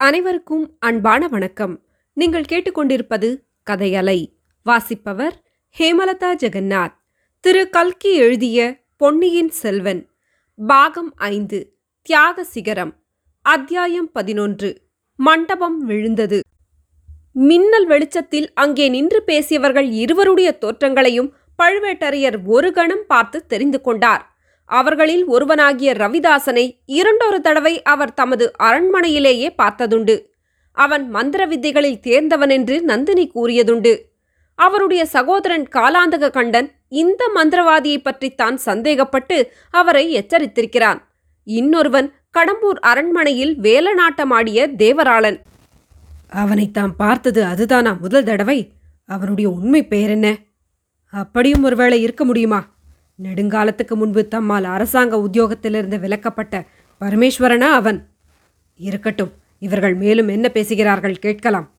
அனைவருக்கும் அன்பான வணக்கம். நீங்கள் கேட்டுக்கொண்டிருப்பது கதையலை. வாசிப்பவர் ஹேமலதா ஜெகநாத். திரு. கல்கி எழுதிய பொன்னியின் செல்வன். பாகம் ஐந்து. தியாக சிகரம். அத்தியாயம் பதினொன்று. மண்டபம் விழுந்தது. மின்னல் வெளிச்சத்தில் அங்கே நின்று பேசியவர்கள் இருவருடைய தோற்றங்களையும் பழுவேட்டரையர் ஒரு கணம் பார்த்து தெரிந்து கொண்டார். அவர்களில் ஒருவனாகிய ரவிதாசனை இரண்டொரு தடவை அவர் தமது அரண்மனையிலேயே பார்த்ததுண்டு. அவன் மந்திர வித்தைகளில் தேர்ந்தவன் என்று நந்தினி கூறியதுண்டு. அவருடைய சகோதரன் காலாந்தக கண்டன் இந்த மந்திரவாதியை பற்றித்தான் சந்தேகப்பட்டு அவரை எச்சரித்திருக்கிறான். இன்னொருவன் கடம்பூர் அரண்மனையில் வேலநாட்டமாடிய தேவராளன். அவனை தாம் பார்த்தது அதுதானா முதல் தடவை? அவனுடைய உண்மை பெயர் என்ன? அப்படியும் ஒருவேளை இருக்க முடியுமா? நெடுங்காலத்துக்கு முன்பு தம்மால் அரசாங்க உத்தியோகத்திலிருந்து விலக்கப்பட்ட பரமேஸ்வரனா அவன்? இருக்கட்டும் இவர்கள் மேலும் என்ன பேசுகிறார்கள் கேட்கலாம்.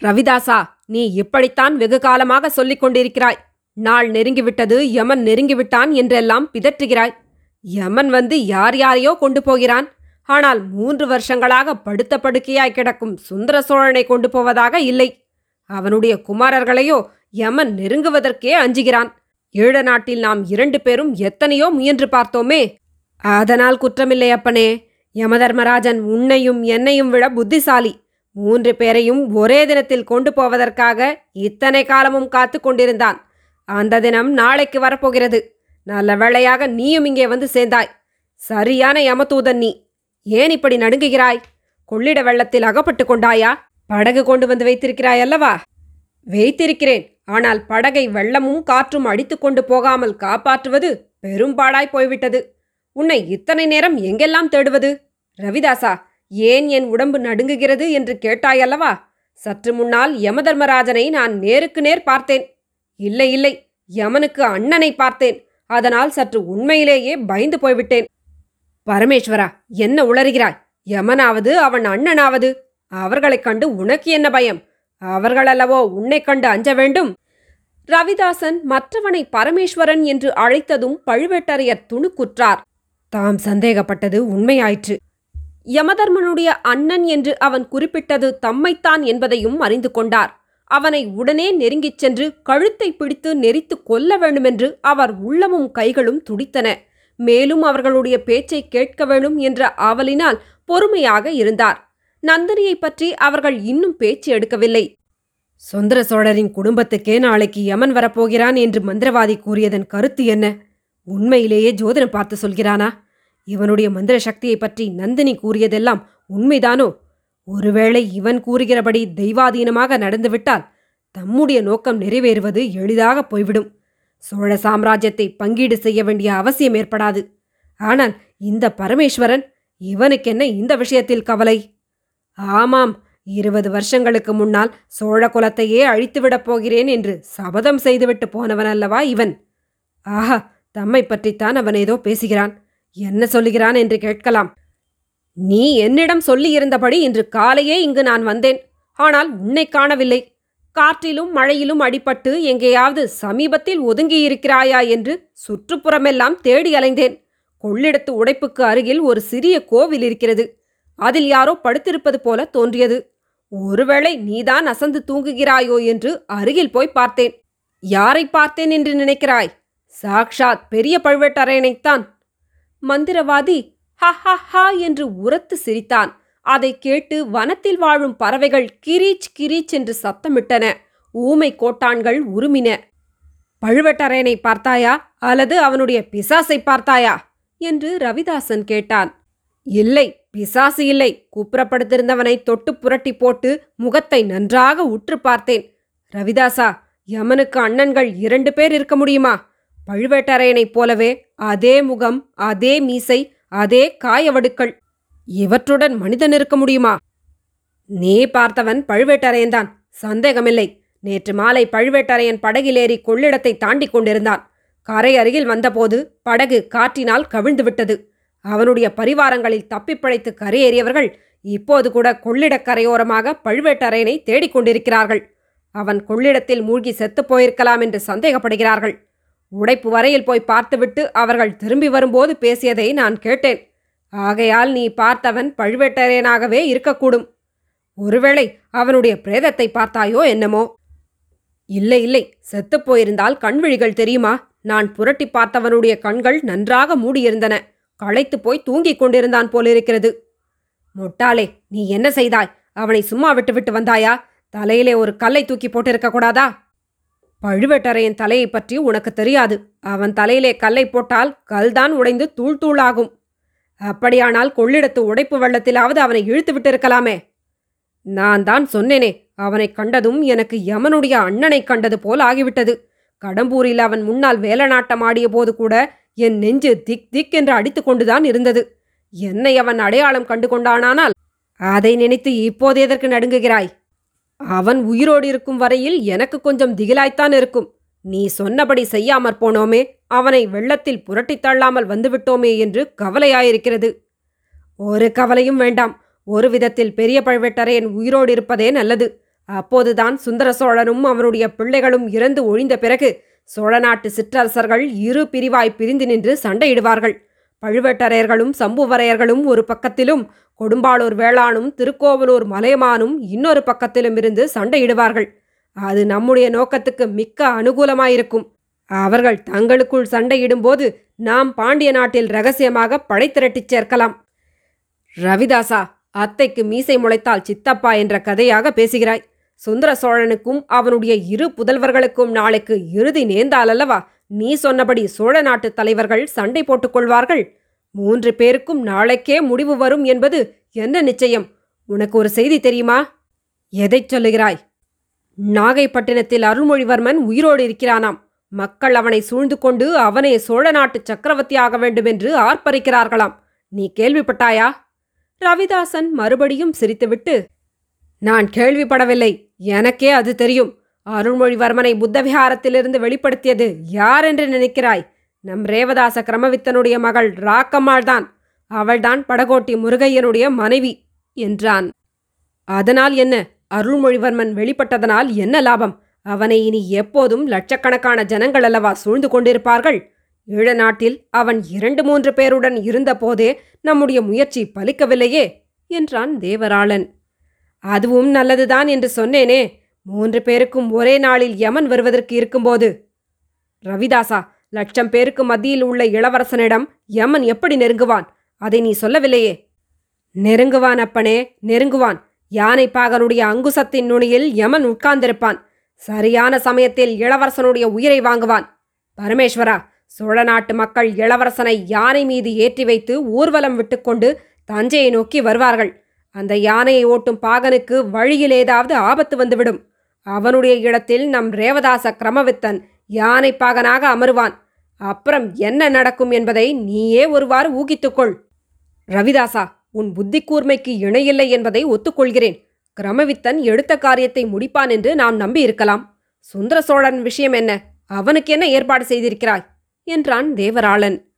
ரவிதாசா நீ இப்படித்தான் வெகு காலமாக சொல்லிக் கொண்டிருக்கிறாய். நாள் நெருங்கிவிட்டது யமன் நெருங்கிவிட்டான் என்றெல்லாம் பிதற்றுகிறாய். யமன் வந்து யார் யாரையோ கொண்டு போகிறான். ஆனால் மூன்று வருஷங்களாக படுத்த படுக்கையாய் கிடக்கும் சுந்தர சோழனை கொண்டு போவதாக இல்லை. அவனுடைய குமாரர்களையோ யமன் நெருங்குவதற்கே அஞ்சுகிறான். ஈழ நாட்டில் நாம் இரண்டு பேரும் எத்தனையோ முயன்று பார்த்தோமே. அதனால் குற்றமில்லை அப்பனே. யமதர்மராஜன் உன்னையும் என்னையும் விட புத்திசாலி. மூன்று பேரையும் ஒரே தினத்தில் கொண்டு போவதற்காக இத்தனை காலமும் காத்து கொண்டிருந்தான். அந்த தினம் நாளைக்கு வரப்போகிறது. நல்ல வேளையாக நீயும் இங்கே வந்து சேர்ந்தாய். சரியான யமதூதன் நீ. ஏன் இப்படி நடுங்குகிறாய்? கொள்ளிட வெள்ளத்தில் அகப்பட்டு கொண்டாயா? படகு கொண்டு வந்து வைத்திருக்கிறாய் அல்லவா? வைத்திருக்கிறேன். ஆனால் படகை வெள்ளமும் காற்றும் அடித்துக்கொண்டு போகாமல் காப்பாற்றுவது பெரும்பாடாய் போய்விட்டது. உன்னை இத்தனை நேரம் எங்கெல்லாம் தேடுவது? ரவிதாசா ஏன் என் உடம்பு நடுங்குகிறது என்று கேட்டாயல்லவா? சற்று முன்னால் யமதர்மராஜனை நான் நேருக்கு நேர் பார்த்தேன். இல்லை இல்லை யமனுக்கு அண்ணனை பார்த்தேன். அதனால் சற்று உண்மையிலேயே பயந்து போய்விட்டேன். பரமேஸ்வரா என்ன உளறுகிறாய்? யமனாவது அவன் அண்ணனாவது? அவர்களைக் கண்டு உனக்கு என்ன பயம்? அவர்களல்லவோ உன்னைக் கண்டு அஞ்ச வேண்டும்? ரவிதாசன் மற்றவனை பரமேஸ்வரன் என்று அழைத்ததும் பழுவேட்டரையர் துணுக்குற்றார். தாம் சந்தேகப்பட்டது உண்மையாயிற்று. யமதர்மனுடைய அண்ணன் என்று அவன் குறிப்பிட்டது தம்மைத்தான் என்பதையும் அறிந்து கொண்டார். அவனை உடனே நெருங்கிச் சென்று கழுத்தை பிடித்து நெறித்து கொல்ல வேண்டுமென்று அவர் உள்ளமும் கைகளும் துடித்தன. மேலும் அவர்களுடைய பேச்சை கேட்க வேண்டும் என்ற ஆவலினால் பொறுமையாக இருந்தார். நந்தினியைப் பற்றி அவர்கள் இன்னும் பேச்சு எடுக்கவில்லை. சுந்தர சோழரின் குடும்பத்துக்கே நாளைக்கு யமன் வரப்போகிறான் என்று மந்திரவாதி கூறியதன் கருத்து என்ன? உண்மையிலேயே ஜோதிடம் பார்த்து சொல்கிறானா? இவனுடைய மந்திர சக்தியை பற்றி நந்தினி கூறியதெல்லாம் உண்மைதானோ? ஒருவேளை இவன் கூறுகிறபடி தெய்வாதீனமாக நடந்துவிட்டால் தம்முடைய நோக்கம் நிறைவேறுவது எளிதாக போய்விடும். சோழ சாம்ராஜ்யத்தை பங்கீடு செய்ய வேண்டிய அவசியம் ஏற்படாது. ஆனால் இந்த பரமேஸ்வரன் இவனுக்கென்ன இந்த விஷயத்தில் கவலை? ஆமாம் இருபது வருஷங்களுக்கு முன்னால் சோழ குலத்தையே அழித்துவிடப் போகிறேன் என்று சபதம் செய்துவிட்டு போனவன் அல்லவா இவன்? ஆஹா தம்மை பற்றித்தான் அவன் ஏதோ பேசுகிறான். என்ன சொல்லுகிறான் என்று கேட்கலாம். நீ என்னிடம் சொல்லியிருந்தபடி இன்று காலையே இங்கு நான் வந்தேன். ஆனால் உன்னை காணவில்லை. காற்றிலும் மழையிலும் அடிபட்டு எங்கேயாவது சமீபத்தில் ஒதுங்கியிருக்கிறாயா என்று சுற்றுப்புறமெல்லாம் தேடி அலைந்தேன். கொள்ளிடத்து உடைப்புக்கு அருகில் ஒரு சிறிய கோவில் இருக்கிறது. அதில் யாரோ படுத்திருப்பது போல தோன்றியது. ஒருவேளை நீதான் அசந்து தூங்குகிறாயோ என்று அருகில் போய் பார்த்தேன். யாரை பார்த்தேன் என்று நினைக்கிறாய்? சாக்ஷாத் பெரிய பழுவேட்டரையனைத்தான். மந்திரவாதி ஹ ஹ ஹா என்று உரத்து சிரித்தான். அதை கேட்டு வனத்தில் வாழும் பறவைகள் கிரீச் கிரீச் என்று சத்தமிட்டன. ஊமை கோட்டான்கள் உருமின. பழுவட்டரையனை பார்த்தாயா? அல்லது அவனுடைய பிசாசை பார்த்தாயா? என்று ரவிதாசன் கேட்டான். இல்லை பிசாசு இல்லை. குப்புறப்படுத்திருந்தவனை தொட்டு புரட்டி போட்டு முகத்தை நன்றாக உற்று பார்த்தேன். ரவிதாசா யமனுக்கு அண்ணன்கள் இரண்டு பேர் இருக்க முடியுமா? பழுவேட்டரையனைப் போலவே அதே முகம் அதே மீசை அதே காயவடுக்கள். இவற்றுடன் மனிதன் இருக்க முடியுமா? நீ பார்த்தவன் பழுவேட்டரையன்தான். சந்தேகமில்லை. நேற்று மாலை பழுவேட்டரையன் படகிலேறி கொள்ளிடத்தை தாண்டிக் கொண்டிருந்தான். கரை அருகில் வந்தபோது படகு காற்றினால் கவிழ்ந்து விட்டது அவனுடைய பரிவாரங்களில் தப்பிப்பிழைத்து கரையேறியவர்கள் இப்போது கூட கொள்ளிடக் கரையோரமாக பழுவேட்டரையனை தேடிக் கொண்டிருக்கிறார்கள். அவன் கொள்ளிடத்தில் மூழ்கி செத்துப் போயிருக்கலாம் என்று சந்தேகப்படுகிறார்கள். உடைப்பு வரையில் போய் பார்த்துவிட்டு அவர்கள் திரும்பி வரும்போது பேசியதை நான் கேட்டேன். ஆகையால் நீ பார்த்தவன் பழுவேட்டரையனாகவே இருக்கக்கூடும். ஒருவேளை அவனுடைய பிரேதத்தை பார்த்தாயோ என்னமோ? இல்லை இல்லை செத்துப் போயிருந்தால் கண்விழிகள் தெரியுமா? நான் புரட்டி பார்த்தவனுடைய கண்கள் நன்றாக மூடியிருந்தன. களைத்து போய் தூங்கிக் கொண்டிருந்தான் போலிருக்கிறது. முட்டாளே நீ என்ன செய்தாய்? அவனை சும்மா விட்டுவிட்டு வந்தாயா? தலையிலே ஒரு கல்லை தூக்கி போட்டிருக்க கூடாதா? பழுவேட்டரையன் தலையை பற்றி உனக்கு தெரியாது. அவன் தலையிலே கல்லை போட்டால் கல்தான் உடைந்து தூள் தூளாகும். அப்படியானால் கொள்ளிடத்து உடைப்பு வெள்ளத்திலாவது அவனை இழுத்து விட்டிருக்கலாமே. நான் தான் சொன்னேனே அவனை கண்டதும் எனக்கு யமனுடைய அண்ணனை கண்டது போல் ஆகிவிட்டது. கடம்பூரில் அவன் முன்னால் வேலநாட்டம் ஆடிய போது கூட என் நெஞ்சு திக் திக் என்று அடித்து கொண்டுதான் இருந்தது. என்னை அவன் அடையாளம் கண்டு கொண்டானானால் அதை நினைத்து இப்போது எதற்கு நடுங்குகிறாய்? அவன் உயிரோடு இருக்கும் வரையில் எனக்கு கொஞ்சம் திகிலாய்த்தான் இருக்கும். நீ சொன்னபடி செய்யாமற் போனோமே அவனை வெள்ளத்தில் புரட்டித் தள்ளாமல் வந்துவிட்டோமே என்று கவலையாயிருக்கிறது. ஒரு கவலையும் வேண்டாம். ஒரு விதத்தில் பெரிய பழுவேட்டரையன் உயிரோடு இருப்பதே நல்லது. அப்போதுதான் சுந்தர சோழனும் அவனுடைய பிள்ளைகளும் இறந்து ஒழிந்த பிறகு சோழ நாட்டு சிற்றரசர்கள் இரு பிரிவாய் பிரிந்து நின்று சண்டையிடுவார்கள். பழுவேட்டரையர்களும் சம்புவரையர்களும் ஒரு பக்கத்திலும் கொடும்பாளூர் வேளானும் திருக்கோவலூர் மலையமானும் இன்னொரு பக்கத்திலும் இருந்து சண்டையிடுவார்கள். அது நம்முடைய நோக்கத்துக்கு மிக்க அனுகூலமாயிருக்கும். அவர்கள் தங்களுக்குள் சண்டையிடும்போது நாம் பாண்டிய நாட்டில் ரகசியமாக படை திரட்டிச் சேர்க்கலாம். ரவிதாசா அத்தைக்கு மீசை முளைத்தால் சித்தப்பா என்ற கதையாக பேசுகிறாய். சுந்தர சோழனுக்கும் அவனுடைய இரு புதல்வர்களுக்கும் நாளைக்கு இறுதி நேர்ந்தால் அல்லவா நீ சொன்னபடி சோழ நாட்டு தலைவர்கள் சண்டை போட்டுக்கொள்வார்கள் மூன்று பேருக்கும் நாளைக்கே முடிவு வரும் என்பது என்ன நிச்சயம்? உனக்கு ஒரு செய்தி தெரியுமா? எதைச் சொல்லுகிறாய்? நாகைப்பட்டினத்தில் அருள்மொழிவர்மன் உயிரோடு இருக்கிறானாம். மக்கள் அவனை சூழ்ந்து கொண்டு அவனே சோழ நாட்டு சக்கரவர்த்தியாக வேண்டுமென்று ஆர்ப்பரிக்கிறார்களாம். நீ கேள்விப்பட்டாயா? ரவிதாசன் மறுபடியும் சிரித்துவிட்டு நான் கேள்விப்படவில்லை. எனக்கே அது தெரியும். அருள்மொழிவர்மனை புத்தவிஹாரத்திலிருந்து வெளிப்படுத்தியது யார் என்று நினைக்கிறாய்? நம் ரேவதாச கிரமவித்தனுடைய மகள் ராக்கம்மாள்தான் அவள்தான் படகோட்டி முருகையனுடைய மனைவி என்றான். அதனால் என்ன? அருள்மொழிவர்மன் வெளிப்பட்டதனால் என்ன லாபம்? அவனை இனி எப்போதும் லட்சக்கணக்கான ஜனங்கள் அல்லவா சூழ்ந்து கொண்டிருப்பார்கள்? ஈழ நாட்டில் அவன் இரண்டு மூன்று பேருடன் இருந்தபோதே நம்முடைய முயற்சி பலிக்கவில்லையே என்றான் தேவராளன். அதுவும் நல்லதுதான் என்று சொன்னேனே. மூன்று பேருக்கும் ஒரே நாளில் யமன் வருவதற்கு இருக்கும்போது. ரவிதாசா லட்சம் பேருக்கு மத்தியில் உள்ள இளவரசனிடம் யமன் எப்படி நெருங்குவான்? அதை நீ சொல்லவில்லையே. நெருங்குவான் அப்பனே நெருங்குவான். யானை பாகனுடைய அங்குசத்தின் நுனியில் யமன் உட்கார்ந்திருப்பான். சரியான சமயத்தில் இளவரசனுடைய உயிரை வாங்குவான். பரமேஸ்வரா சோழ நாட்டு மக்கள் இளவரசனை யானை மீது ஏற்றி வைத்து ஊர்வலம் விட்டுக்கொண்டு தஞ்சையை நோக்கி வருவார்கள். அந்த யானையை ஓட்டும் பாகனுக்கு வழியில் ஏதாவது ஆபத்து வந்துவிடும். அவனுடைய இடத்தில் நம் ரேவதாச கிரமவித்தன் யானை பாகனாக அமருவான். அப்புறம் என்ன நடக்கும் என்பதை நீயே ஒருவாறு ஊகித்துக்கொள். ரவிதாசா உன் புத்தி கூர்மைக்கு இணையில்லை என்பதை ஒத்துக்கொள்கிறேன். கிரமவித்தன் எடுத்த காரியத்தை முடிப்பான் என்று நாம் நம்பி இருக்கலாம் சுந்தர சோழன் விஷயம் என்ன? அவனுக்கு என்ன ஏற்பாடு செய்திருக்கிறாய்? என்றான் தேவராளன்.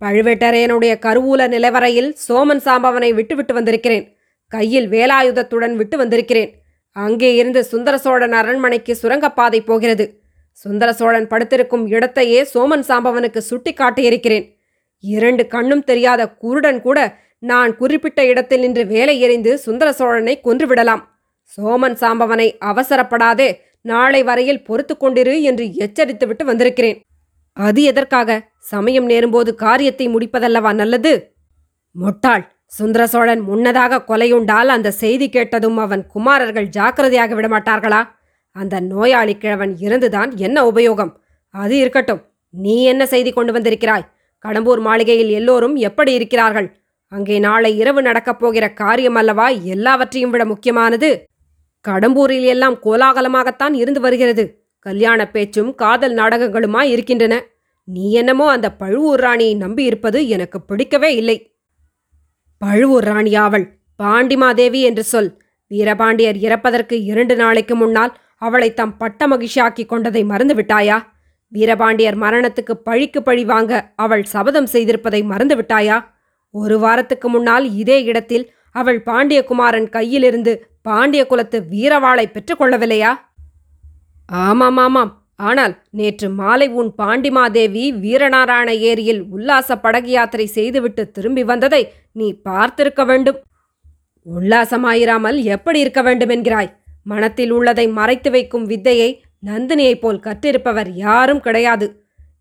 பழுவேட்டரையனுடைய கருவூல நிலவரையில் சோமன் சாம்பவனை விட்டுவிட்டு வந்திருக்கிறேன். கையில் வேலாயுதத்துடன் விட்டு வந்திருக்கிறேன். அங்கே இருந்து சுந்தர சோழன் அரண்மனைக்கு சுரங்கப்பாதை போகிறது. சுந்தர சோழன் படுத்திருக்கும் இடத்தையே சோமன் சாம்பவனுக்கு சுட்டி காட்டியிருக்கிறேன். இரண்டு கண்ணும் தெரியாத குருடன் கூட நான் குறிப்பிட்ட இடத்தில் நின்று வேலை எறிந்து சுந்தர சோழனை கொன்றுவிடலாம். சோமன் சாம்பவனை அவசரப்படாதே நாளை வரையில் பொறுத்து கொண்டிரு என்று எச்சரித்துவிட்டு வந்திருக்கிறேன். அது எதற்காக? சமயம் நேரும்போது காரியத்தை முடிப்பதல்லவா நல்லது? முட்டாள் சுந்தர சோழன் முன்னதாக கொலையுண்டால் அந்த செய்தி கேட்டதும் அவன் குமாரர்கள் ஜாக்கிரதையாக விடமாட்டார்களா? அந்த நோயாளி கிழவன் இருந்துதான் என்ன உபயோகம்? அது இருக்கட்டும். நீ என்ன செய்தி கொண்டு வந்திருக்கிறாய்? கடம்பூர் மாளிகையில் எல்லோரும் எப்படி இருக்கிறார்கள்? அங்கே நாளை இரவு நடக்கப் போகிற காரியம் அல்லவா? எல்லாவற்றையும் விட முக்கியமானது? கடம்பூரில் எல்லாம் கோலாகலமாகத்தான் இருந்து வருகிறது. கல்யாண பேச்சும் காதல் நாடகங்களுமாய் இருக்கின்றன. நீ என்னமோ அந்த பழுவூர் ராணியை நம்பி இருப்பது எனக்கு பிடிக்கவே இல்லை. பழுவூர் ராணி அவள் பாண்டிமாதேவி என்று சொல். வீரபாண்டியர் இறப்பதற்கு இரண்டு நாளைக்கு முன்னால் அவளை தம் பட்ட மகிழ்ச்சியாக்கி கொண்டதை மறந்து விட்டாயா வீரபாண்டியர் மரணத்துக்கு பழிக்கு பழி வாங்க அவள் சபதம் செய்திருப்பதை மறந்து விட்டாயா ஒரு வாரத்துக்கு முன்னால் இதே இடத்தில் அவள் பாண்டியகுமாரன் கையிலிருந்து பாண்டிய குலத்து வீரவாளை பெற்றுக்கொள்ளவில்லையா ஆமாம் ஆமாம். ஆனால் நேற்று மாலை உன் பாண்டிமாதேவி வீரநாராயண ஏரியில் உல்லாச படகு யாத்திரை செய்துவிட்டு திரும்பி வந்ததை நீ பார்த்திருக்க வேண்டும். உல்லாசமாயிராமல் எப்படி இருக்க வேண்டும் என்கிறாய்? மனத்தில் உள்ளதை மறைத்து வைக்கும் வித்தையை நந்தினியைப் போல் கற்றிருப்பவர் யாரும் கிடையாது.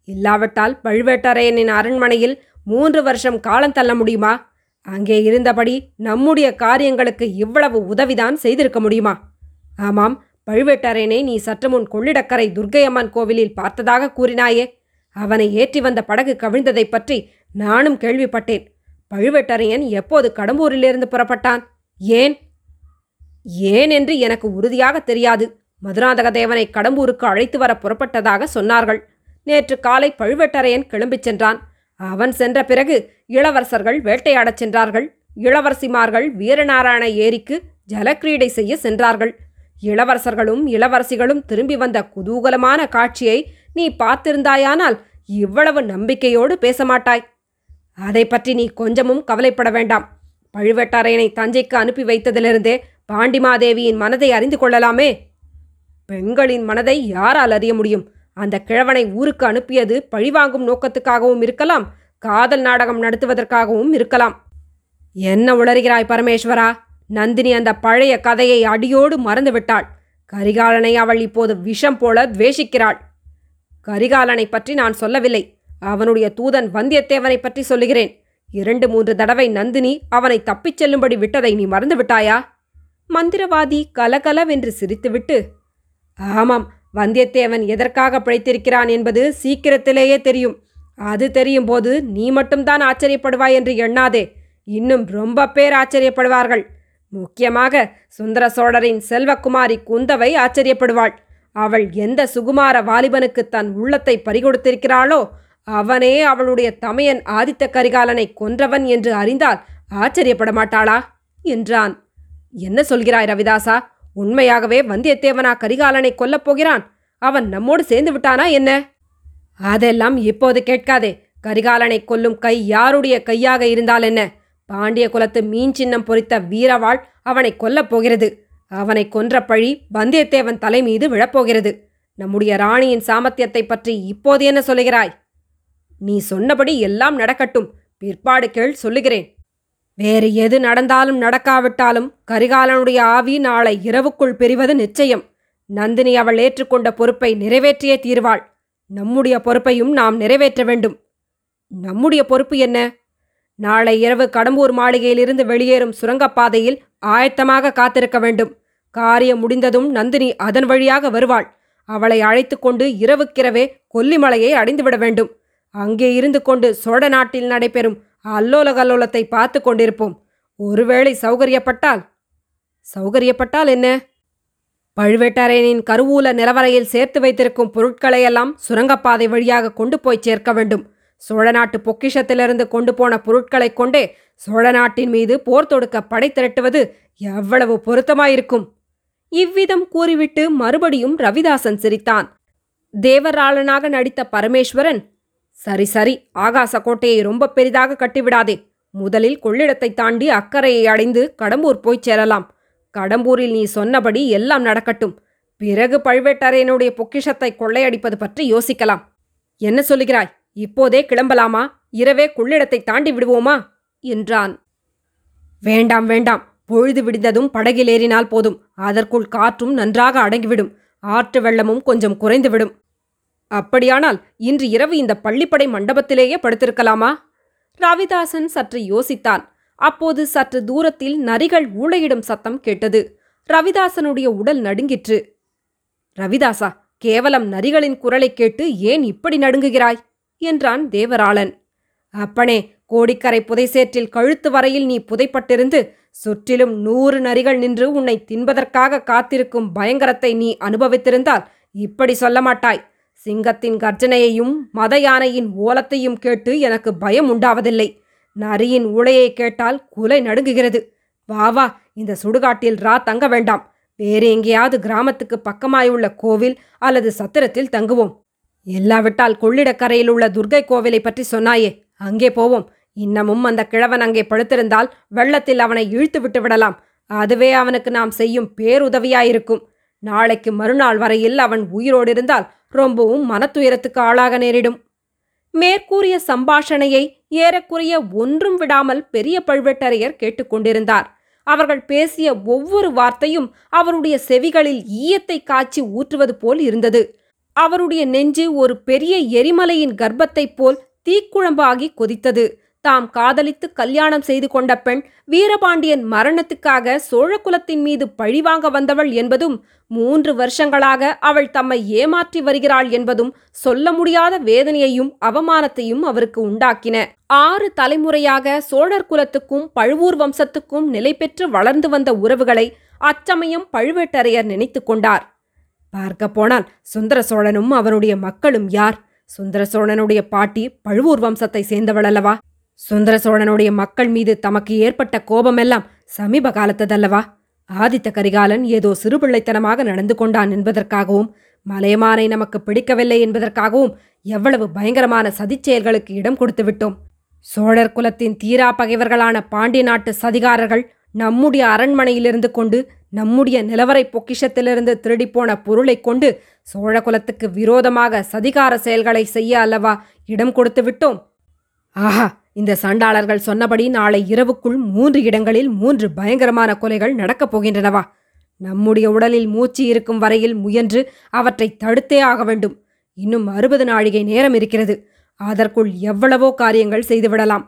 இல்லாவிட்டால் பழுவேட்டரையனின் அரண்மனையில் மூன்று வருஷம் காலம் தள்ள முடியுமா? அங்கே இருந்தபடி நம்முடைய காரியங்களுக்கு இவ்வளவு உதவிதான் செய்திருக்க முடியுமா? ஆமாம் பழுவேட்டரையனை நீ சற்றுமுன் கொள்ளிடக்கரை துர்க்கையம்மன் கோவிலில் பார்த்ததாக கூறினாயே. அவனை ஏற்றி வந்த படகு கவிழ்ந்ததைப் பற்றி நானும் கேள்விப்பட்டேன். பழுவேட்டரையன் எப்போது கடம்பூரிலிருந்து புறப்பட்டான்? ஏன்? ஏன் என்று எனக்கு உறுதியாக தெரியாது. மதுராந்தக தேவனை கடம்பூருக்கு அழைத்து வர புறப்பட்டதாக சொன்னார்கள். நேற்று காலை பழுவேட்டரையன் கிளம்பிச் சென்றான். அவன் சென்ற பிறகு இளவரசர்கள் வேட்டையாடச் சென்றார்கள். இளவரசிமார்கள் வீரநாராயண ஏரிக்கு ஜலக்கிரீடை செய்ய சென்றார்கள். இளவரசர்களும் இளவரசிகளும் திரும்பி வந்த குதூகலமான காட்சியை நீ பார்த்திருந்தாயானால் இவ்வளவு நம்பிக்கையோடு பேச மாட்டாய் அதை பற்றி நீ கொஞ்சமும் கவலைப்பட வேண்டாம். பழுவேட்டரையனை தஞ்சைக்கு அனுப்பி வைத்ததிலிருந்தே பாண்டிமாதேவியின் மனதை அறிந்து கொள்ளலாமே. பெண்களின் மனதை யாரால் அறிய முடியும்? அந்த கிழவனை ஊருக்கு அனுப்பியது பழிவாங்கும் நோக்கத்துக்காகவும் இருக்கலாம் காதல் நாடகம் நடத்துவதற்காகவும் இருக்கலாம். என்ன உளறுகிறாய் பரமேஸ்வரா? நந்தினி அந்த பழைய கதையை அடியோடு மறந்துவிட்டாள். கரிகாலனை அவள் இப்போது விஷம் போல துவேஷிக்கிறாள். கரிகாலனை பற்றி நான் சொல்லவில்லை. அவனுடைய தூதன் வந்தியத்தேவனை பற்றி சொல்லுகிறேன். இரண்டு மூன்று தடவை நந்தினி அவனை தப்பிச் செல்லும்படி விட்டதை நீ மறந்து விட்டாயா மந்திரவாதி கலகலவென்று சிரித்துவிட்டு ஆமாம் வந்தியத்தேவன் எதற்காக பிழைத்திருக்கிறான் என்பது சீக்கிரத்திலேயே தெரியும். அது தெரியும் போது நீ மட்டும்தான் ஆச்சரியப்படுவாய் என்று எண்ணாதே. இன்னும் ரொம்ப பேர் ஆச்சரியப்படுவார்கள். முக்கியமாக சுந்தர சோழரின் செல்வக்குமாரி குந்தவை ஆச்சரியப்படுவாள். அவள் எந்த சுகுமார வாலிபனுக்கு தன் உள்ளத்தை பறிகொடுத்திருக்கிறாளோ அவனே அவளுடைய தமையன் ஆதித்த கரிகாலனை கொன்றவன் என்று அறிந்தால் ஆச்சரியப்பட மாட்டாளா? என்றான். என்ன சொல்கிறாய் ரவிதாசா? உண்மையாகவே வந்தியத்தேவனா கரிகாலனை கொல்லப் போகிறான்? அவன் நம்மோடு சேர்ந்து விட்டானா என்ன? அதெல்லாம் இப்போது கேட்காதே. கரிகாலனை கொல்லும் கை யாருடைய கையாக இருந்தால் என்ன? பாண்டிய குலத்து மீன் சின்னம் பொறித்த வீரவாள் அவனை கொல்லப் போகிறது. அவனை கொன்ற பழி வந்தியத்தேவன் தலை மீது விழப்போகிறது. நம்முடைய ராணியின் சாமர்த்தியத்தை பற்றி இப்போது என்ன சொல்லுகிறாய்? நீ சொன்னபடி எல்லாம் நடக்கட்டும். பிற்பாடு கேள் சொல்லுகிறேன். வேறு எது நடந்தாலும் நடக்காவிட்டாலும் கரிகாலனுடைய ஆவி நாளை இரவுக்குள் பிரிவது நிச்சயம். நந்தினி அவள் ஏற்றுக்கொண்ட பொறுப்பை நிறைவேற்றியே தீர்வாள். நம்முடைய பொறுப்பையும் நாம் நிறைவேற்ற வேண்டும். நம்முடைய பொறுப்பு என்ன? நாளை இரவு கடம்பூர் மாளிகையிலிருந்து வெளியேறும் சுரங்கப்பாதையில் ஆயத்தமாக காத்திருக்க வேண்டும். காரியம் முடிந்ததும் நந்தினி அதன் வழியாக வருவாள். அவளை அழைத்து கொண்டு இரவுக்கிரவே கொல்லிமலையை அடைந்துவிட வேண்டும். அங்கே இருந்து கொண்டு சோழ நாட்டில் நடைபெறும் அல்லோல கல்லோலத்தை பார்த்து கொண்டிருப்போம். ஒருவேளை சௌகரியப்பட்டால்? சௌகரியப்பட்டால் என்ன? பழுவேட்டரையனின் கருவூல நிலவரையில் சேர்த்து வைத்திருக்கும் பொருட்களையெல்லாம் சுரங்கப்பாதை வழியாக கொண்டு போய் சேர்க்க வேண்டும். சோழ நாட்டு பொக்கிஷத்திலிருந்து கொண்டு போன பொருட்களைக் கொண்டே சோழ நாட்டின் மீது போர் தொடுக்க படை திரட்டுவது எவ்வளவு பொருத்தமாயிருக்கும்? இவ்விதம் கூறிவிட்டு மறுபடியும் ரவிதாசன் சிரித்தான். தேவராளனாக நடித்த பரமேஸ்வரன் சரி சரி ஆகாச கோட்டையை ரொம்ப பெரிதாக கட்டிவிடாதே. முதலில் கொள்ளிடத்தை தாண்டி அக்கறையை அடைந்து கடம்பூர் போய்ச் சேரலாம். கடம்பூரில் நீ சொன்னபடி எல்லாம் நடக்கட்டும். பிறகு பழுவேட்டரையனுடைய பொக்கிஷத்தை கொள்ளையடிப்பது பற்றி யோசிக்கலாம். என்ன சொல்லுகிறாய்? இப்போதே கிளம்பலாமா? இரவே கொள்ளிடத்தை தாண்டி விடுவோமா? என்றான். வேண்டாம் வேண்டாம். பொழுது விடிந்ததும் படகில் ஏறினால் போதும். அதற்குள் காற்றும் நன்றாக அடங்கிவிடும். ஆற்று வெள்ளமும் கொஞ்சம் குறைந்துவிடும். அப்படியானால் இன்று இரவு இந்த பள்ளிப்படை மண்டபத்திலேயே படுத்திருக்கலாமா? ரவிதாசன் சற்று யோசித்தான். அப்போது சற்று தூரத்தில் நரிகள் ஊளையிடும் சத்தம் கேட்டது. ரவிதாசனுடைய உடல் நடுங்கிற்று. ரவிதாசா கேவலம் நரிகளின் குரலைக் கேட்டு ஏன் இப்படி நடுங்குகிறாய்? என்றான் தேவராளன். அப்பனே கோடிக்கரை புதைசேற்றில் கழுத்து வரையில் நீ புதைப்பட்டிருந்து சுற்றிலும் நூறு நரிகள் நின்று உன்னை தின்பதற்காக காத்திருக்கும் பயங்கரத்தை நீ அனுபவித்திருந்தால் இப்படி சொல்ல மாட்டாய் சிங்கத்தின் கர்ஜனையையும் மத யானையின் ஓலத்தையும் கேட்டு எனக்கு பயம் உண்டாவதில்லை. நரியின் ஊளையை கேட்டால் குலை நடுங்குகிறது. வா வா இந்த சுடுகாட்டில் ரா தங்க வேண்டாம். வேறு எங்கேயாவது கிராமத்துக்கு பக்கமாயுள்ள கோவில் அல்லது சத்திரத்தில் தங்குவோம். எல்லாவிட்டால் கொள்ளிடக்கரையில் உள்ள துர்கை கோவிலை பற்றி சொன்னாயே. அங்கே போவோம். இன்னமும் அந்த கிழவன் அங்கே படுத்திருந்தால் வெள்ளத்தில் அவனை இழுத்து விட்டு விடலாம். அதுவே அவனுக்கு நாம் செய்யும் பேருதவியாயிருக்கும். நாளைக்கு மறுநாள் வரையில் அவன் உயிரோடு இருந்தால் ரொம்பவும் மனத்துயரத்துக்கு ஆளாக நேரிடும். மேற்கூறிய சம்பாஷணையை ஏறக்குறைய ஒன்றும் விடாமல் பெரிய பழுவேட்டரையர் கேட்டுக்கொண்டிருந்தார் அவர்கள் பேசிய ஒவ்வொரு வார்த்தையும் அவருடைய செவிகளில் ஈயத்தை காய்ச்சி ஊற்றுவது போல் இருந்தது. அவருடைய நெஞ்சு ஒரு பெரிய எரிமலையின் கர்ப்பத்தைப் போல் தீக்குழம்பாகி கொதித்தது. தாம் காதலித்து கல்யாணம் செய்து கொண்ட பெண் வீரபாண்டியன் மரணத்துக்காக சோழகுலத்தின் மீது பழிவாங்க வந்தவள் என்பதும் மூன்று வருஷங்களாக அவள் தம்மை ஏமாற்றி வருகிறாள் என்பதும் சொல்ல முடியாத வேதனையையும் அவமானத்தையும் அவருக்கு உண்டாக்கின. ஆறு தலைமுறையாக சோழர் குலத்துக்கும் பழுவூர் வம்சத்துக்கும் நிலை பெற்று வளர்ந்து வந்த உறவுகளை அச்சமயம் பழுவேட்டரையர் நினைத்து கொண்டார். பார்க்க போனால் சுந்தர சோழனும் அவனுடைய மக்களும் யார்? சுந்தர சோழனுடைய பாட்டி பழுவூர் வம்சத்தை சேர்ந்தவள் அல்லவா சுந்தர சோழனுடைய மக்கள் மீது தமக்கு ஏற்பட்ட கோபமெல்லாம் சமீப காலத்ததல்லவா? ஆதித்த கரிகாலன் ஏதோ சிறுபிள்ளைத்தனமாக நடந்து கொண்டான் என்பதற்காகவும் மலையமானை நமக்கு பிடிக்கவில்லை என்பதற்காகவும் எவ்வளவு பயங்கரமான சதிச்செயல்களுக்கு இடம் கொடுத்து விட்டோம் சோழர் குலத்தின் தீரா பகைவர்களான பாண்டிய நாட்டு சதிகாரர்கள் நம்முடைய அரண்மனையிலிருந்து கொண்டு நம்முடைய நிலவரை பொக்கிஷத்திலிருந்து திருடிப்போன பொருளைக் கொண்டு சோழ குலத்துக்கு விரோதமாக சதிகார செயல்களை செய்ய அல்லவா இடம் கொடுத்து விட்டோம்? ஆஹா இந்த சண்டாளர்கள் சொன்னபடி நாளை இரவுக்குள் மூன்று இடங்களில் மூன்று பயங்கரமான கொலைகள் நடக்கப் போகின்றனவா? நம்முடைய உடலில் மூச்சு இருக்கும் வரையில் முயன்று அவற்றை தடுத்தே ஆக வேண்டும். இன்னும் அறுபது நாழிகை நேரம் இருக்கிறது. அதற்குள் எவ்வளவோ காரியங்கள் செய்துவிடலாம்.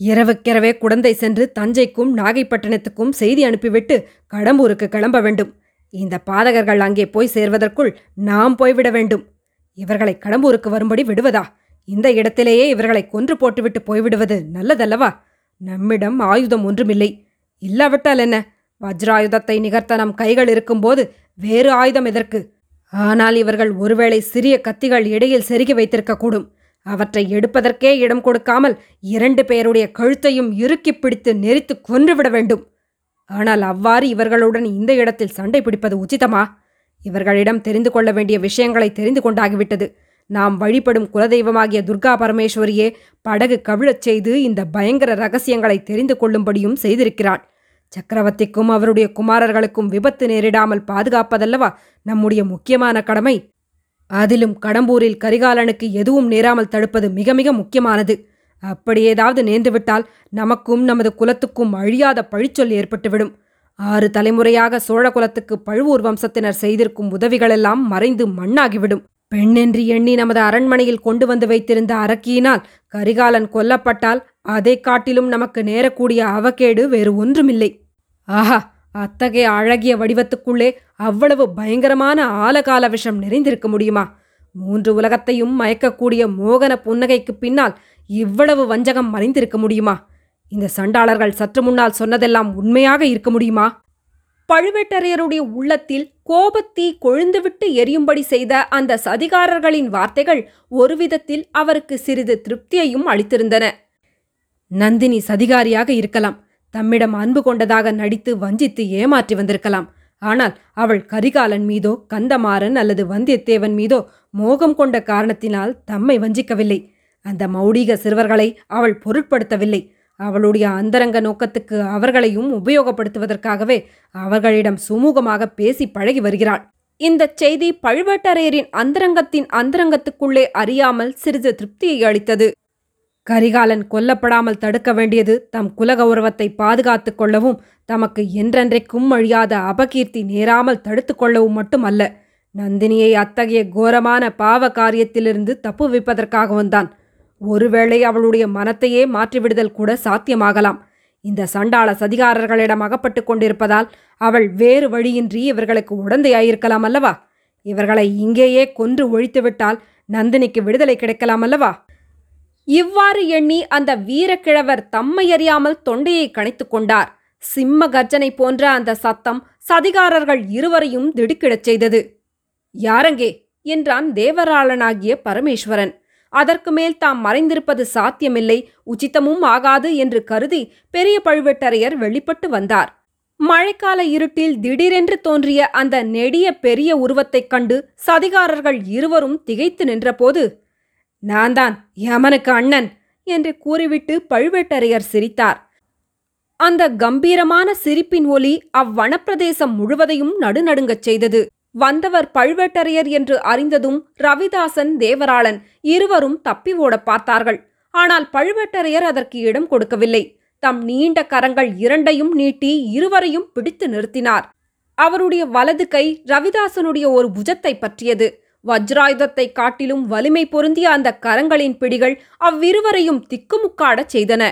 இரவுக்கிரவே குடந்தை சென்று தஞ்சைக்கும் நாகைப்பட்டினத்துக்கும் செய்தி அனுப்பிவிட்டு கடம்பூருக்கு கிளம்ப வேண்டும். இந்த பாதகர்கள் அங்கே போய் சேர்வதற்குள் நாம் போய்விட வேண்டும். இவர்களை கடம்பூருக்கு வரும்படி விடுவதா? இந்த இடத்திலேயே இவர்களை கொன்று போட்டுவிட்டு போய்விடுவது நல்லதல்லவா? நம்மிடம் ஆயுதம் ஒன்றுமில்லை. இல்லாவிட்டால் என்ன? வஜ்ராயுதத்தை நிகர்த்த நம் கைகள் இருக்கும்போது வேறு ஆயுதம் எதற்கு? ஆனால் இவர்கள் ஒருவேளை சிறிய கத்திகள் இடையில் செருகி வைத்திருக்கக்கூடும். அவற்றை எடுப்பதற்கே இடம் கொடுக்காமல் இரண்டு பேருடைய கழுத்தையும் இறுக்கிப் பிடித்து நெரித்து கொன்றுவிட வேண்டும். ஆனால் அவ்வாறு இவர்களுடன் இந்த இடத்தில் சண்டை பிடிப்பது உச்சிதமா? இவர்களிடம் தெரிந்து கொள்ள வேண்டிய விஷயங்களை தெரிந்து கொண்டாகிவிட்டது. நாம் வழிபடும் குலதெய்வமாகிய துர்கா பரமேஸ்வரியே படகு கவிழச் செய்து இந்த பயங்கர ரகசியங்களை தெரிந்து கொள்ளும்படியும் செய்திருக்கிறாள் சக்கரவர்த்திக்கும் அவருடைய குமாரர்களுக்கும் விபத்து நேரிடாமல் பாதுகாப்பதல்லவா நம்முடைய முக்கியமான கடமை? அதிலும் கடம்பூரில் கரிகாலனுக்கு எதுவும் நேராமல் தடுப்பது மிக மிக முக்கியமானது. அப்படி ஏதாவது நேர்ந்துவிட்டால் நமக்கும் நமது குலத்துக்கும் அழியாத பழிச்சொல் ஏற்பட்டுவிடும். ஆறு தலைமுறையாக சோழ குலத்துக்கு பழுவூர் வம்சத்தினர் செய்திருக்கும் உதவிகளெல்லாம் மறைந்து மண்ணாகிவிடும். பெண்ணென்று எண்ணி நமது அரண்மனையில் கொண்டு வந்து வைத்திருந்த அரக்கியினால் கரிகாலன் கொல்லப்பட்டால் அதைக் காட்டிலும் நமக்கு நேரக்கூடிய அவகேடு வேறு ஒன்றுமில்லை. ஆஹா! அத்தகைய அழகிய வடிவத்துக்குள்ளே அவ்வளவு பயங்கரமான ஆலகால விஷம் நிறைந்திருக்க முடியுமா? மூன்று உலகத்தையும் மயக்கக்கூடிய மோகன புன்னகைக்கு பின்னால் இவ்வளவு வஞ்சகம் மறைந்திருக்க முடியுமா? இந்த சண்டாளர்கள் சற்று முன்னால் சொன்னதெல்லாம் உண்மையாக இருக்க முடியுமா? பழுவேட்டரையருடைய உள்ளத்தில் கோபத்தீ கொழுந்துவிட்டு எரியும்படி செய்த அந்த சதிகாரர்களின் வார்த்தைகள் ஒரு விதத்தில் அவருக்கு சிறிது திருப்தியையும் அளித்திருந்தன. நந்தினி சதிகாரியாக இருக்கலாம். தம்மிடம் அன்பு கொண்டதாக நடித்து வஞ்சித்து ஏமாற்றி வந்திருக்கலாம். ஆனால் அவள் கரிகாலன் மீதோ கந்தமாறன் அல்லது வந்தியத்தேவன் மீதோ மோகம் கொண்ட காரணத்தினால் தம்மை வஞ்சிக்கவில்லை. அந்த மௌடிக சிறுவர்களை அவள் பொருட்படுத்தவில்லை. அவளுடைய அந்தரங்க நோக்கத்துக்கு அவர்களையும் உபயோகப்படுத்துவதற்காகவே அவர்களிடம் சுமூகமாக பேசி பழகி வருகிறாள். இந்தச் செய்தி பழுவேட்டரையரின் அந்தரங்கத்தின் அந்தரங்கத்துக்குள்ளே அறியாமல் சிறிது திருப்தியை அளித்தது. கரிகாலன் கொல்லப்படாமல் தடுக்க வேண்டியது தம் குலகௌரவத்தை பாதுகாத்து கொள்ளவும் தமக்கு என்றென்றைக்கும் அழியாத அபகீர்த்தி நேராமல் தடுத்து கொள்ளவும் மட்டுமல்ல நந்தினியை அத்தகைய கோரமான பாவ காரியத்திலிருந்து தப்புவிப்பதற்காகவும் தான் ஒருவேளை அவளுடைய மனத்தையே மாற்றிவிடுதல் கூட சாத்தியமாகலாம். இந்த சண்டாள சதிகாரர்களிடம் அகப்பட்டு கொண்டிருப்பதால் அவள் வேறு வழியின்றி இவர்களுக்கு உடந்தையாயிருக்கலாம் அல்லவா? இவர்களை இங்கேயே கொன்று ஒழித்துவிட்டால் நந்தினிக்கு விடுதலை கிடைக்கலாம் அல்லவா? இவ்வாறு எண்ணி அந்த வீரக்கிழவர் தம்மை அறியாமல் தொண்டையை கணைத்துக் கொண்டார். சிம்ம கர்ஜனை போன்ற அந்த சத்தம் சதிகாரர்கள் இருவரையும் திடுக்கிடச் செய்தது. யாரங்கே? என்றான் தேவராளனாகிய பரமேஸ்வரன். அதற்கு மேல் தாம் மறைந்திருப்பது சாத்தியமில்லை உச்சிதமும் ஆகாது என்று கருதி பெரிய பழுவேட்டரையர் வெளிப்பட்டு வந்தார். மழைக்கால இருட்டில் திடீரென்று தோன்றிய அந்த நெடிய பெரிய உருவத்தைக் கண்டு சதிகாரர்கள் இருவரும் திகைத்து நின்றபோது நான் தான் யமனுக்கு அண்ணன் என்று கூறிவிட்டு பழுவேட்டரையர் சிரித்தார். அந்த கம்பீரமான சிரிப்பின் ஒலி அவ்வனப்பிரதேசம் முழுவதையும் நடுநடுங்கச் செய்தது. வந்தவர் பழுவேட்டரையர் என்று அறிந்ததும் ரவிதாசன் தேவராளன் இருவரும் தப்பி ஓடப் பார்த்தார்கள். ஆனால் பழுவேட்டரையர் அதற்கு இடம் கொடுக்கவில்லை. தம் நீண்ட கரங்கள் இரண்டையும் நீட்டி இருவரையும் பிடித்து நிறுத்தினார். அவருடைய வலது கை ரவிதாசனுடைய ஒரு புஜத்தை பற்றியது. வஜ்ராயுதத்தை காட்டிலும் வலிமை பொருந்திய அந்த கரங்களின் பிடிகள் அவ்விருவரையும் திக்குமுக்காடச் செய்தன.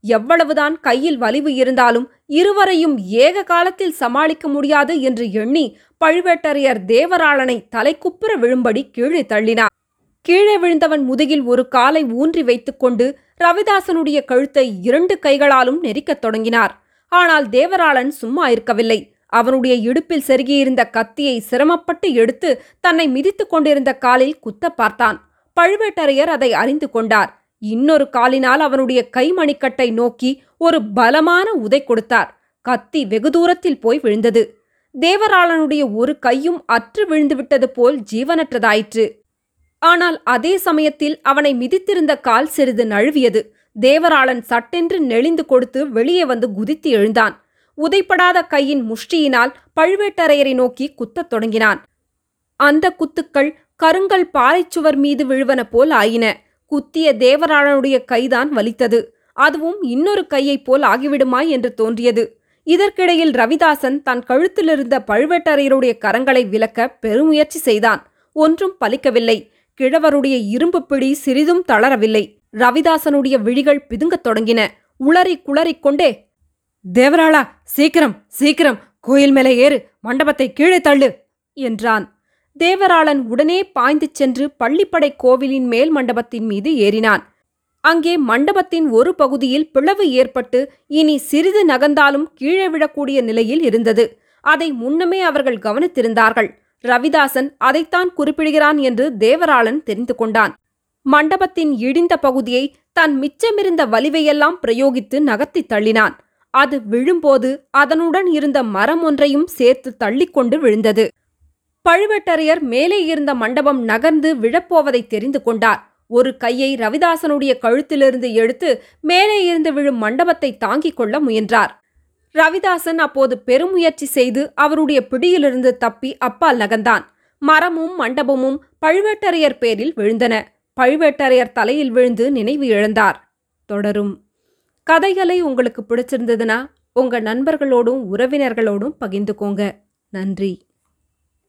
எவ்வளவுதான் கையில் வலிவு இருந்தாலும் இருவரையும் ஏக காலத்தில் சமாளிக்க முடியாது என்று எண்ணி பழுவேட்டரையர் தேவராளனை தலைக்குப்புற விழும்படி கீழே தள்ளினார். கீழே விழுந்தவன் முதுகில் ஒரு காலை ஊன்றி வைத்துக்கொண்டு ரவிதாசனுடைய கழுத்தை இரண்டு கைகளாலும் நெரிக்கத் தொடங்கினார். ஆனால் தேவராளன் சும்மா இருக்கவில்லை. அவனுடைய இடுப்பில் செருகியிருந்த கத்தியை சிரமப்பட்டு எடுத்து தன்னை மிதித்துக் கொண்டிருந்த காலில் குத்த பார்த்தான். பழுவேட்டரையர் அதை அறிந்து கொண்டார். இன்னொரு காலினால் அவனுடைய கைமணிக்கட்டை நோக்கி ஒரு பலமான உதை கொடுத்தார். கத்தி வெகு தூரத்தில் போய் விழுந்தது. தேவராளனுடைய ஒரு கையும் அற்று விழுந்துவிட்டது போல் ஜீவனற்றதாயிற்று. ஆனால் அதே சமயத்தில் அவனை மிதித்திருந்த கால் சிறிது நழுவியது. தேவராளன் சட்டென்று நெளிந்து கொடுத்து வெளியே வந்து குதித்து எழுந்தான். உதைப்படாத கையின் முஷ்டியினால் பழுவேட்டரையரை நோக்கி குத்தத் தொடங்கினான். அந்த குத்துக்கள் கருங்கல் பாறைச்சுவர் மீது விழுவன போல் ஆயின. குத்திய தேவராளனுடைய கைதான் வலித்தது. அதுவும் இன்னொரு கையைப் போல் ஆகிவிடுமா என்று தோன்றியது. இதற்கிடையில் ரவிதாசன் தன் கழுத்திலிருந்த பழுவேட்டரையருடைய கரங்களை விலக்க பெருமுயற்சி செய்தான். ஒன்றும் பலிக்கவில்லை. கிழவருடைய இரும்பு பிடி சிறிதும் தளரவில்லை. ரவிதாசனுடைய விழிகள் பிதுங்கத் தொடங்கின. உளறி குளறிக் கொண்டே தேவராளா சீக்கிரம் சீக்கிரம் கோயில் மேலே ஏறு மண்டபத்தை கீழே தள்ளு என்றான். தேவராளன் உடனே பாய்ந்து சென்று பள்ளிப்படை கோவிலின் மேல் மண்டபத்தின் மீது ஏறினான். அங்கே மண்டபத்தின் ஒரு பகுதியில் பிளவு ஏற்பட்டு இனி சிறிது நகர்ந்தாலும் கீழே விழக்கூடிய நிலையில் இருந்தது. அதை முன்னமே அவர்கள் கவனித்திருந்தார்கள். ரவிதாசன் அதைத்தான் குறிப்பிடுகிறான் என்று தேவராளன் தெரிந்து கொண்டான். மண்டபத்தின் இடிந்த பகுதியை தன் மிச்சமிருந்த வலிவையெல்லாம் பிரயோகித்து நகர்த்தி தள்ளினான். அது விழும்போது அதனுடன் இருந்த மரம் ஒன்றையும் சேர்த்து தள்ளிக்கொண்டு விழுந்தது. பழுவேட்டரையர் மேலே இருந்த மண்டபம் நகர்ந்து விழப்போவதை தெரிந்து கொண்டார். ஒரு கையை ரவிதாசனுடைய கழுத்திலிருந்து எடுத்து மேலே இருந்து விழும் மண்டபத்தை தாங்கிக் கொள்ள முயன்றார். ரவிதாசன் அப்போது பெருமுயற்சி செய்து அவருடைய பிடியிலிருந்து தப்பி அப்பால் நகர்ந்தான். மரமும் மண்டபமும் பழுவேட்டரையர் பேரில் விழுந்தன. பழுவேட்டரையர் தலையில் விழுந்து நினைவு இழந்தார். தொடரும். கதைகளை உங்களுக்கு பிடிச்சிருந்ததுன்னா உங்க நண்பர்களோடும் உறவினர்களோடும் பகிர்ந்துக்கோங்க. நன்றி.